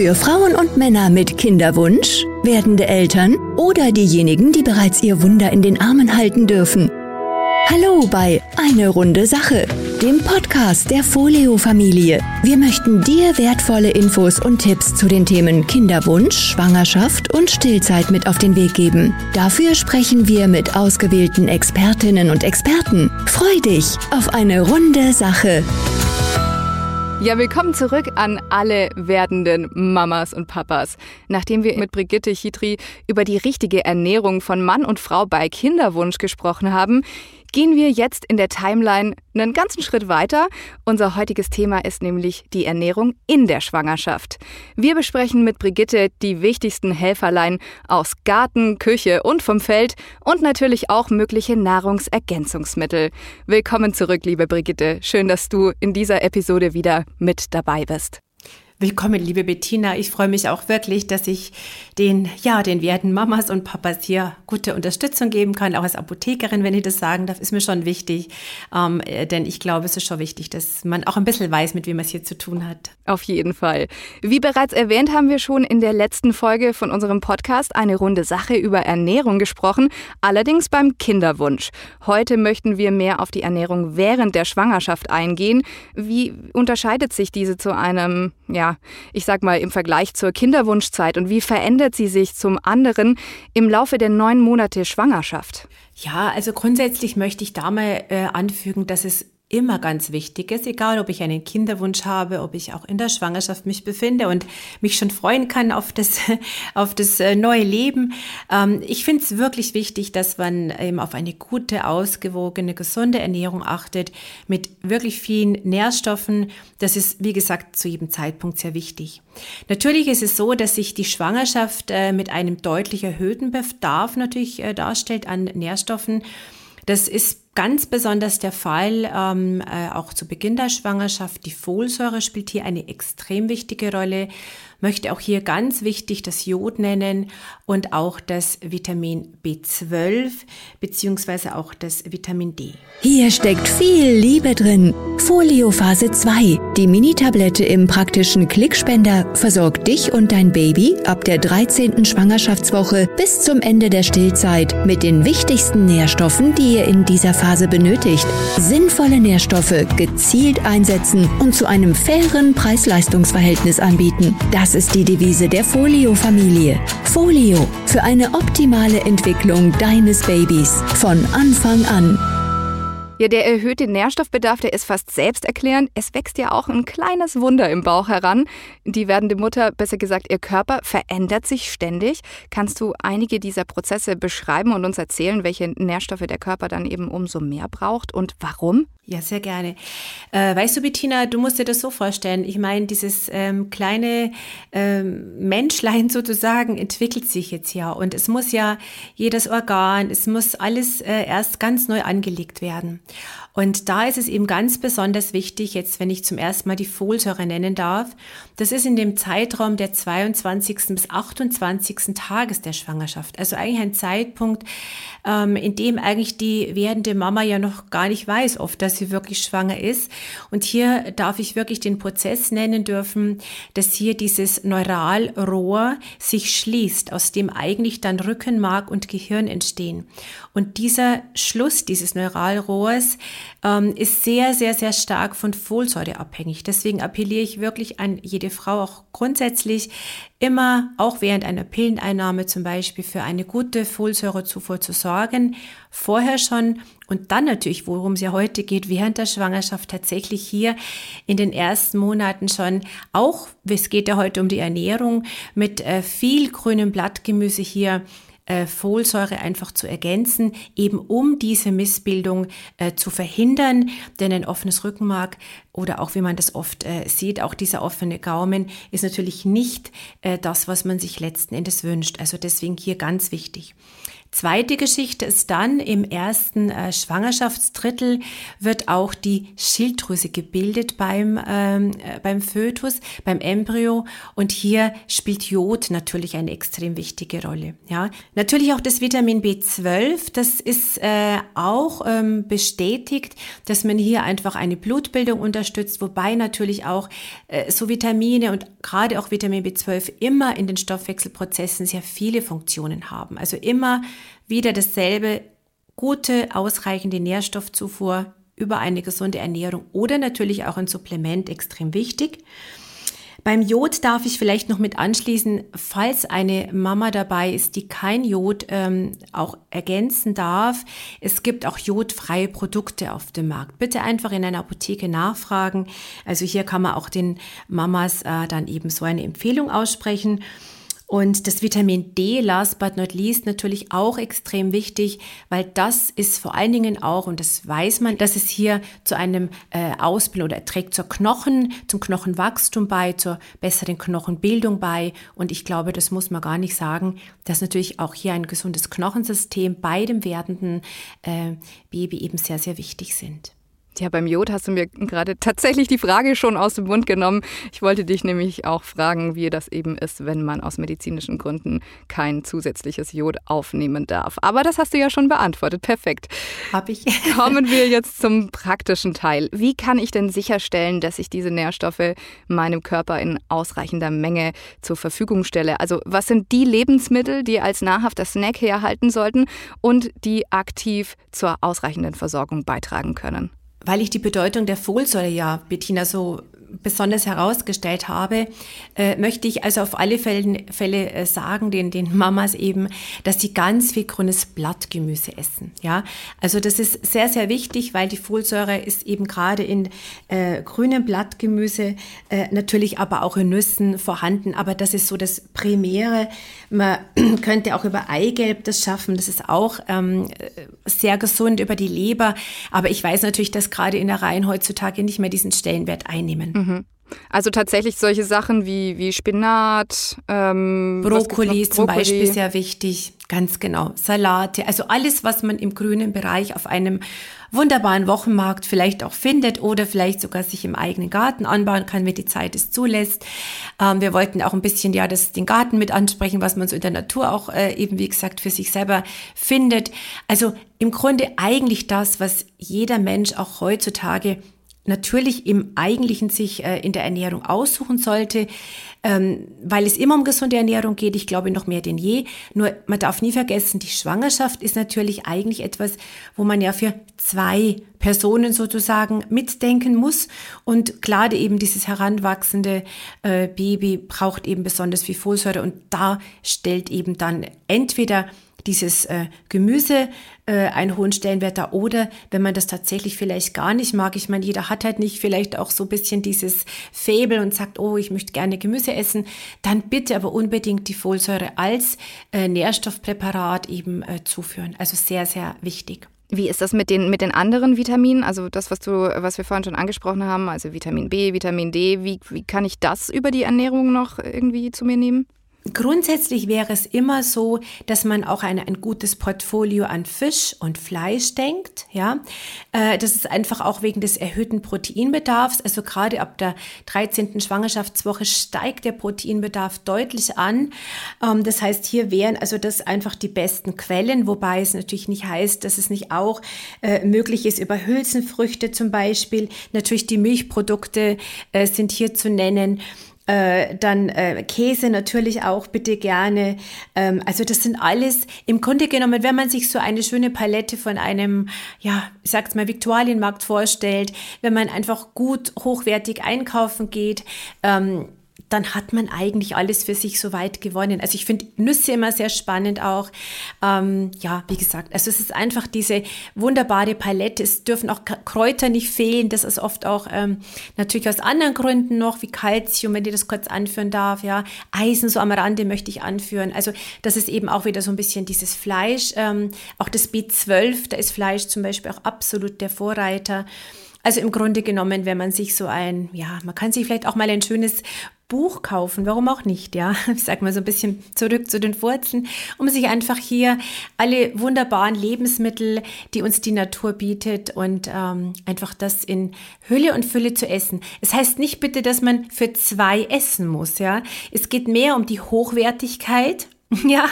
Für Frauen und Männer mit Kinderwunsch, werdende Eltern oder diejenigen, die bereits ihr Wunder in den Armen halten dürfen. Hallo bei Eine runde Sache, dem Podcast der Folio-Familie. Wir möchten dir wertvolle Infos und Tipps zu den Themen Kinderwunsch, Schwangerschaft und Stillzeit mit auf den Weg geben. Dafür sprechen wir mit ausgewählten Expertinnen und Experten. Freu dich auf eine runde Sache. Ja, willkommen zurück an alle werdenden Mamas und Papas. Nachdem wir mit Brigitte Chitri über die richtige Ernährung von Mann und Frau bei Kinderwunsch gesprochen haben, gehen wir jetzt in der Timeline einen ganzen Schritt weiter. Unser heutiges Thema ist nämlich die Ernährung in der Schwangerschaft. Wir besprechen mit Brigitte die wichtigsten Helferlein aus Garten, Küche und vom Feld und natürlich auch mögliche Nahrungsergänzungsmittel. Willkommen zurück, liebe Brigitte. Schön, dass du in dieser Episode wieder mit dabei bist. Willkommen, liebe Bettina. Ich freue mich auch wirklich, dass ich den, ja, den werten Mamas und Papas hier gute Unterstützung geben kann. Auch als Apothekerin, wenn ich das sagen darf, ist mir schon wichtig. Ähm, äh, denn ich glaube, es ist schon wichtig, dass man auch ein bisschen weiß, mit wem man es hier zu tun hat. Auf jeden Fall. Wie bereits erwähnt, haben wir schon in der letzten Folge von unserem Podcast eine runde Sache über Ernährung gesprochen, allerdings beim Kinderwunsch. Heute möchten wir mehr auf die Ernährung während der Schwangerschaft eingehen. Wie unterscheidet sich diese zu einem, ja, ich sag mal, im Vergleich zur Kinderwunschzeit und wie verändert sie sich zum anderen im Laufe der neun Monate Schwangerschaft? Ja, also grundsätzlich möchte ich da mal äh, anfügen, dass es immer ganz wichtig ist, egal ob ich einen Kinderwunsch habe, ob ich auch in der Schwangerschaft mich befinde und mich schon freuen kann auf das, auf das äh, neue Leben. Ähm, ich finde es wirklich wichtig, dass man eben auf eine gute, ausgewogene, gesunde Ernährung achtet, mit wirklich vielen Nährstoffen. Das ist, wie gesagt, zu jedem Zeitpunkt sehr wichtig. Natürlich ist es so, dass sich die Schwangerschaft äh, mit einem deutlich erhöhten Bedarf natürlich äh, darstellt an Nährstoffen. Das ist ganz besonders der Fall ähm, äh, auch zu Beginn der Schwangerschaft. Die Folsäure spielt hier eine extrem wichtige Rolle möchte auch hier ganz wichtig das Jod nennen und auch das Vitamin B12 beziehungsweise auch das Vitamin D. Hier steckt viel Liebe drin. Folio Phase 2, die Mini-Tablette im praktischen Klickspender, versorgt dich und dein Baby ab der 13. Schwangerschaftswoche bis zum Ende der Stillzeit mit den wichtigsten Nährstoffen, die ihr in dieser Phase benötigt. Sinnvolle Nährstoffe gezielt einsetzen und zu einem fairen Preis-Leistungs-Verhältnis anbieten. Das das ist die Devise der Folio-Familie. Folio für eine optimale Entwicklung deines Babys von Anfang an. Ja, der erhöhte Nährstoffbedarf, der ist fast selbsterklärend. Es wächst ja auch ein kleines Wunder im Bauch heran. Die werdende Mutter, besser gesagt ihr Körper, verändert sich ständig. Kannst du einige dieser Prozesse beschreiben und uns erzählen, welche Nährstoffe der Körper dann eben umso mehr braucht und warum? Ja, sehr gerne. Äh, weißt du, Bettina, du musst dir das so vorstellen. Ich meine, dieses ähm, kleine ähm, Menschlein sozusagen entwickelt sich jetzt ja und es muss ja jedes Organ, es muss alles äh, erst ganz neu angelegt werden. Und da ist es eben ganz besonders wichtig, jetzt wenn ich zum ersten Mal die Folsäure nennen darf, das ist in dem Zeitraum der 22. bis 28. Tages der Schwangerschaft. Also eigentlich ein Zeitpunkt, ähm, in dem eigentlich die werdende Mama ja noch gar nicht weiß oft, dass sie wirklich schwanger ist. Und hier darf ich wirklich den Prozess nennen dürfen, dass hier dieses Neuralrohr sich schließt, aus dem eigentlich dann Rückenmark und Gehirn entstehen. Und dieser Schluss dieses Neuralrohrs ähm, ist sehr, sehr, sehr stark von Folsäure abhängig. Deswegen appelliere ich wirklich an jede Frau auch grundsätzlich immer, auch während einer Pilleneinnahme zum Beispiel, für eine gute Folsäurezufuhr zu sorgen. Vorher schon und dann natürlich, worum es ja heute geht, während der Schwangerschaft tatsächlich hier in den ersten Monaten schon auch, es geht ja heute um die Ernährung, mit äh, viel grünem Blattgemüse hier äh, Folsäure einfach zu ergänzen, eben um diese Missbildung äh, zu verhindern. Denn ein offenes Rückenmark oder auch wie man das oft äh, sieht, auch dieser offene Gaumen ist natürlich nicht äh, das, was man sich letzten Endes wünscht. Also deswegen hier ganz wichtig. Zweite Geschichte ist dann im ersten äh, Schwangerschaftsdrittel wird auch die Schilddrüse gebildet beim, ähm, äh, beim Fötus, beim Embryo und hier spielt Jod natürlich eine extrem wichtige Rolle. Ja, natürlich auch das Vitamin B12, das ist äh, auch ähm, bestätigt, dass man hier einfach eine Blutbildung unterstützt wobei natürlich auch äh, so Vitamine und gerade auch Vitamin B12 immer in den Stoffwechselprozessen sehr viele Funktionen haben. Also immer wieder dasselbe, gute, ausreichende Nährstoffzufuhr über eine gesunde Ernährung oder natürlich auch ein Supplement extrem wichtig. Beim Jod darf ich vielleicht noch mit anschließen, falls eine Mama dabei ist, die kein Jod ähm, auch ergänzen darf. Es gibt auch jodfreie Produkte auf dem Markt. Bitte einfach in einer Apotheke nachfragen. Also hier kann man auch den Mamas äh, dann eben so eine Empfehlung aussprechen. Und das Vitamin D, last but not least, natürlich auch extrem wichtig, weil das ist vor allen Dingen auch, und das weiß man, dass es hier zu einem äh, Ausbildung oder trägt zur Knochen, zum Knochenwachstum bei, zur besseren Knochenbildung bei. Und ich glaube, das muss man gar nicht sagen, dass natürlich auch hier ein gesundes Knochensystem bei dem werdenden äh, Baby eben sehr, sehr wichtig sind. Ja, beim Jod hast du mir gerade tatsächlich die Frage schon aus dem Mund genommen. Ich wollte dich nämlich auch fragen, wie das eben ist, wenn man aus medizinischen Gründen kein zusätzliches Jod aufnehmen darf. Aber das hast du ja schon beantwortet. Perfekt. Hab ich. Kommen wir jetzt zum praktischen Teil. Wie kann ich denn sicherstellen, dass ich diese Nährstoffe meinem Körper in ausreichender Menge zur Verfügung stelle? Also, was sind die Lebensmittel, die als nahrhafter Snack herhalten sollten und die aktiv zur ausreichenden Versorgung beitragen können? Weil ich die Bedeutung der Folsäure ja, Bettina, so besonders herausgestellt habe, äh, möchte ich also auf alle Fälle, Fälle äh, sagen, den, den Mamas eben, dass sie ganz viel grünes Blattgemüse essen. Ja, also das ist sehr, sehr wichtig, weil die Folsäure ist eben gerade in äh, grünem Blattgemüse, äh, natürlich aber auch in Nüssen vorhanden. Aber das ist so das Primäre. Man könnte auch über Eigelb das schaffen. Das ist auch ähm, sehr gesund über die Leber. Aber ich weiß natürlich, dass gerade in der Reihen heutzutage nicht mehr diesen Stellenwert einnehmen. Mhm. Also tatsächlich solche Sachen wie, wie Spinat, ähm, Brokkoli ist zum Beispiel sehr wichtig, ganz genau. Salate, also alles, was man im grünen Bereich auf einem wunderbaren Wochenmarkt vielleicht auch findet oder vielleicht sogar sich im eigenen Garten anbauen kann, wenn die Zeit es zulässt. Ähm, wir wollten auch ein bisschen ja das, den Garten mit ansprechen, was man so in der Natur auch äh, eben, wie gesagt, für sich selber findet. Also im Grunde eigentlich das, was jeder Mensch auch heutzutage natürlich im Eigentlichen sich äh, in der Ernährung aussuchen sollte, ähm, weil es immer um gesunde Ernährung geht. Ich glaube noch mehr denn je. Nur man darf nie vergessen, die Schwangerschaft ist natürlich eigentlich etwas, wo man ja für zwei Personen sozusagen mitdenken muss. Und klar, eben dieses heranwachsende äh, Baby braucht eben besonders viel Folsäure und da stellt eben dann entweder dieses äh, Gemüse äh, einen hohen Stellenwert da oder wenn man das tatsächlich vielleicht gar nicht mag. Ich meine, jeder hat halt nicht vielleicht auch so ein bisschen dieses Faible und sagt, oh, ich möchte gerne Gemüse essen, dann bitte aber unbedingt die Folsäure als äh, Nährstoffpräparat eben äh, zuführen. Also sehr, sehr wichtig. Wie ist das mit den, mit den anderen Vitaminen? Also das, was du, was wir vorhin schon angesprochen haben, also Vitamin B, Vitamin D, wie, wie kann ich das über die Ernährung noch irgendwie zu mir nehmen? Grundsätzlich wäre es immer so, dass man auch eine, ein gutes Portfolio an Fisch und Fleisch denkt. Ja, äh, das ist einfach auch wegen des erhöhten Proteinbedarfs. Also gerade ab der 13. Schwangerschaftswoche steigt der Proteinbedarf deutlich an. Ähm, das heißt, hier wären also das einfach die besten Quellen, wobei es natürlich nicht heißt, dass es nicht auch äh, möglich ist über Hülsenfrüchte zum Beispiel. Natürlich die Milchprodukte äh, sind hier zu nennen. Äh, dann äh, Käse natürlich auch bitte gerne. Ähm, also das sind alles im Grunde genommen, wenn man sich so eine schöne Palette von einem, ja, ich sag's mal, Viktualienmarkt vorstellt, wenn man einfach gut hochwertig einkaufen geht, ähm, dann hat man eigentlich alles für sich soweit gewonnen. Also ich finde Nüsse immer sehr spannend auch. Ähm, ja, wie gesagt, also es ist einfach diese wunderbare Palette. Es dürfen auch Kräuter nicht fehlen. Das ist oft auch ähm, natürlich aus anderen Gründen noch, wie Kalzium, wenn ich das kurz anführen darf. Ja, Eisen so am Rande möchte ich anführen. Also das ist eben auch wieder so ein bisschen dieses Fleisch. Ähm, auch das B12, da ist Fleisch zum Beispiel auch absolut der Vorreiter. Also im Grunde genommen, wenn man sich so ein, ja, man kann sich vielleicht auch mal ein schönes Buch kaufen, warum auch nicht, ja? Ich sag mal so ein bisschen zurück zu den Wurzeln, um sich einfach hier alle wunderbaren Lebensmittel, die uns die Natur bietet und ähm, einfach das in Hülle und Fülle zu essen. Es heißt nicht bitte, dass man für zwei essen muss, ja? Es geht mehr um die Hochwertigkeit, ja,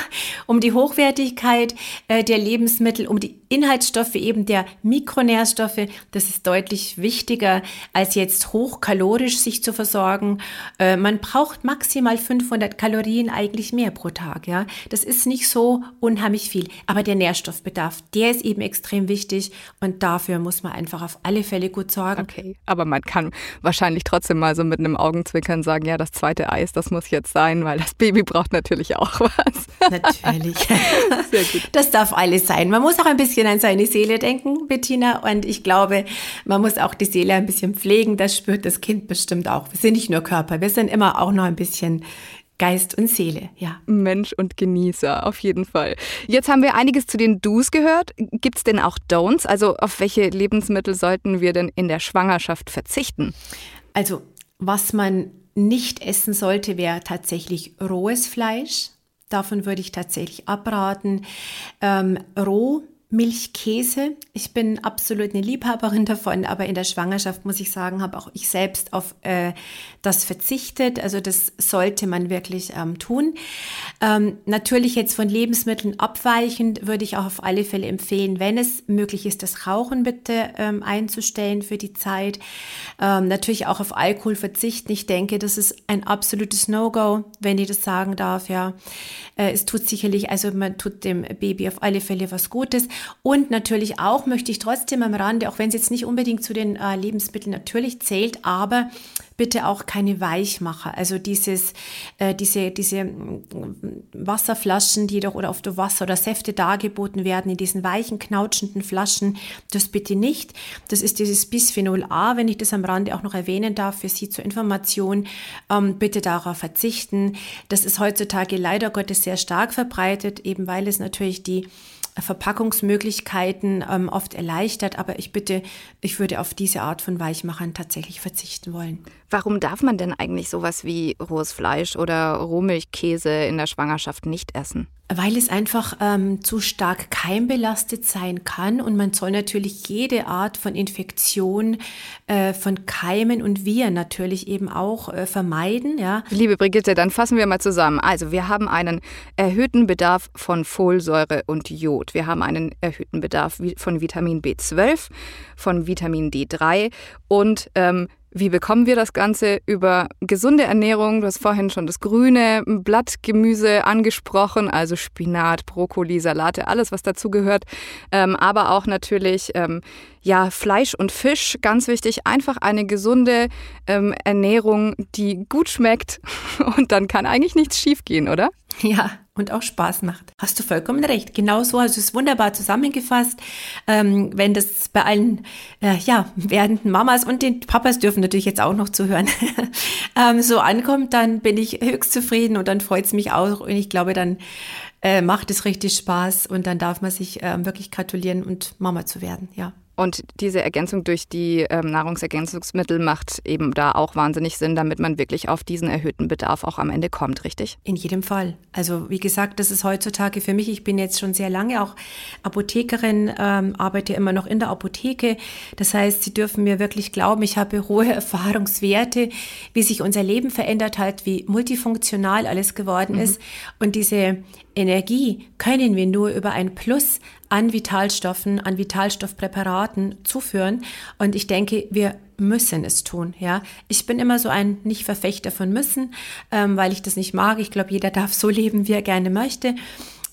um die Hochwertigkeit äh, der Lebensmittel, um die Inhaltsstoffe eben der Mikronährstoffe, das ist deutlich wichtiger, als jetzt hochkalorisch sich zu versorgen. Äh, man braucht maximal 500 Kalorien eigentlich mehr pro Tag. Ja, Das ist nicht so unheimlich viel. Aber der Nährstoffbedarf, der ist eben extrem wichtig und dafür muss man einfach auf alle Fälle gut sorgen. Okay, aber man kann wahrscheinlich trotzdem mal so mit einem Augenzwinkern sagen, ja, das zweite Eis, das muss jetzt sein, weil das Baby braucht natürlich auch was. Natürlich. Sehr gut. Das darf alles sein. Man muss auch ein bisschen an seine Seele denken, Bettina. Und ich glaube, man muss auch die Seele ein bisschen pflegen. Das spürt das Kind bestimmt auch. Wir sind nicht nur Körper, wir sind immer auch noch ein bisschen Geist und Seele, ja. Mensch und Genießer, auf jeden Fall. Jetzt haben wir einiges zu den Do's gehört. Gibt es denn auch Don'ts? Also auf welche Lebensmittel sollten wir denn in der Schwangerschaft verzichten? Also was man nicht essen sollte, wäre tatsächlich rohes Fleisch. Davon würde ich tatsächlich abraten. Ähm, roh Milchkäse. Ich bin absolut eine Liebhaberin davon, aber in der Schwangerschaft muss ich sagen, habe auch ich selbst auf äh, das verzichtet. Also das sollte man wirklich ähm, tun. Ähm, natürlich jetzt von Lebensmitteln abweichend würde ich auch auf alle Fälle empfehlen, wenn es möglich ist, das Rauchen bitte ähm, einzustellen für die Zeit. Ähm, natürlich auch auf Alkohol verzichten. Ich denke, das ist ein absolutes No-Go, wenn ich das sagen darf. Ja, äh, es tut sicherlich, also man tut dem Baby auf alle Fälle was Gutes. Und natürlich auch möchte ich trotzdem am Rande, auch wenn es jetzt nicht unbedingt zu den äh, Lebensmitteln natürlich zählt, aber bitte auch keine Weichmacher. Also dieses, äh, diese, diese mm, Wasserflaschen, die doch oder oft Wasser oder Säfte dargeboten werden in diesen weichen, knautschenden Flaschen, das bitte nicht. Das ist dieses Bisphenol A, wenn ich das am Rande auch noch erwähnen darf, für Sie zur Information. Ähm, bitte darauf verzichten. Das ist heutzutage leider Gottes sehr stark verbreitet, eben weil es natürlich die Verpackungsmöglichkeiten ähm, oft erleichtert, aber ich bitte, ich würde auf diese Art von Weichmachern tatsächlich verzichten wollen. Warum darf man denn eigentlich sowas wie rohes Fleisch oder Rohmilchkäse in der Schwangerschaft nicht essen? Weil es einfach ähm, zu stark keimbelastet sein kann und man soll natürlich jede Art von Infektion äh, von Keimen und Viren natürlich eben auch äh, vermeiden. Ja. Liebe Brigitte, dann fassen wir mal zusammen. Also wir haben einen erhöhten Bedarf von Folsäure und Jod. Wir haben einen erhöhten Bedarf von Vitamin B12, von Vitamin D3 und ähm, wie bekommen wir das Ganze? Über gesunde Ernährung. Du hast vorhin schon das grüne Blattgemüse angesprochen, also Spinat, Brokkoli, Salate, alles, was dazugehört. Ähm, aber auch natürlich ähm, ja, Fleisch und Fisch, ganz wichtig. Einfach eine gesunde ähm, Ernährung, die gut schmeckt. Und dann kann eigentlich nichts schiefgehen, oder? Ja, und auch Spaß macht. Hast du vollkommen recht. Genau so hast du es wunderbar zusammengefasst. Ähm, wenn das bei allen äh, ja, werdenden Mamas und den Papas dürfen natürlich jetzt auch noch zuhören, ähm, so ankommt, dann bin ich höchst zufrieden und dann freut es mich auch. Und ich glaube, dann äh, macht es richtig Spaß und dann darf man sich äh, wirklich gratulieren und Mama zu werden. Ja. Und diese Ergänzung durch die ähm, Nahrungsergänzungsmittel macht eben da auch wahnsinnig Sinn, damit man wirklich auf diesen erhöhten Bedarf auch am Ende kommt, richtig? In jedem Fall. Also wie gesagt, das ist heutzutage für mich, ich bin jetzt schon sehr lange auch Apothekerin, ähm, arbeite immer noch in der Apotheke. Das heißt, Sie dürfen mir wirklich glauben, ich habe hohe Erfahrungswerte, wie sich unser Leben verändert hat, wie multifunktional alles geworden mhm. ist. Und diese Energie können wir nur über ein Plus an Vitalstoffen, an Vitalstoffpräparaten zuführen. Und ich denke, wir müssen es tun. Ja, ich bin immer so ein nicht Verfechter von müssen, ähm, weil ich das nicht mag. Ich glaube, jeder darf so leben, wie er gerne möchte.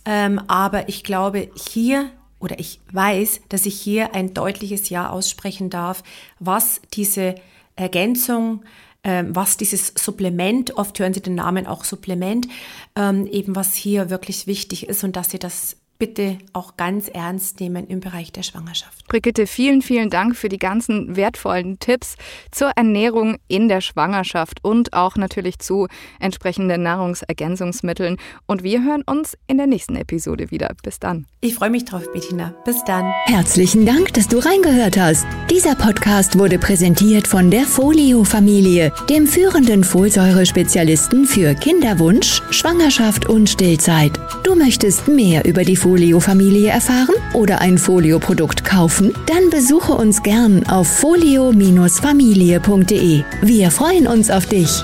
Ähm, aber ich glaube, hier oder ich weiß, dass ich hier ein deutliches Ja aussprechen darf, was diese Ergänzung ähm, was dieses Supplement, oft hören Sie den Namen auch Supplement, ähm, eben was hier wirklich wichtig ist und dass Sie das bitte auch ganz ernst nehmen im Bereich der Schwangerschaft. Brigitte, vielen, vielen Dank für die ganzen wertvollen Tipps zur Ernährung in der Schwangerschaft und auch natürlich zu entsprechenden Nahrungsergänzungsmitteln. Und wir hören uns in der nächsten Episode wieder. Bis dann. Ich freue mich drauf, Bettina. Bis dann. Herzlichen Dank, dass du reingehört hast. Dieser Podcast wurde präsentiert von der Folio-Familie, dem führenden Folsäurespezialisten für Kinderwunsch, Schwangerschaft und Stillzeit. Du möchtest mehr über die Folio-Familie erfahren oder ein Folio-Produkt kaufen? Dann besuche uns gern auf folio-familie.de. Wir freuen uns auf dich.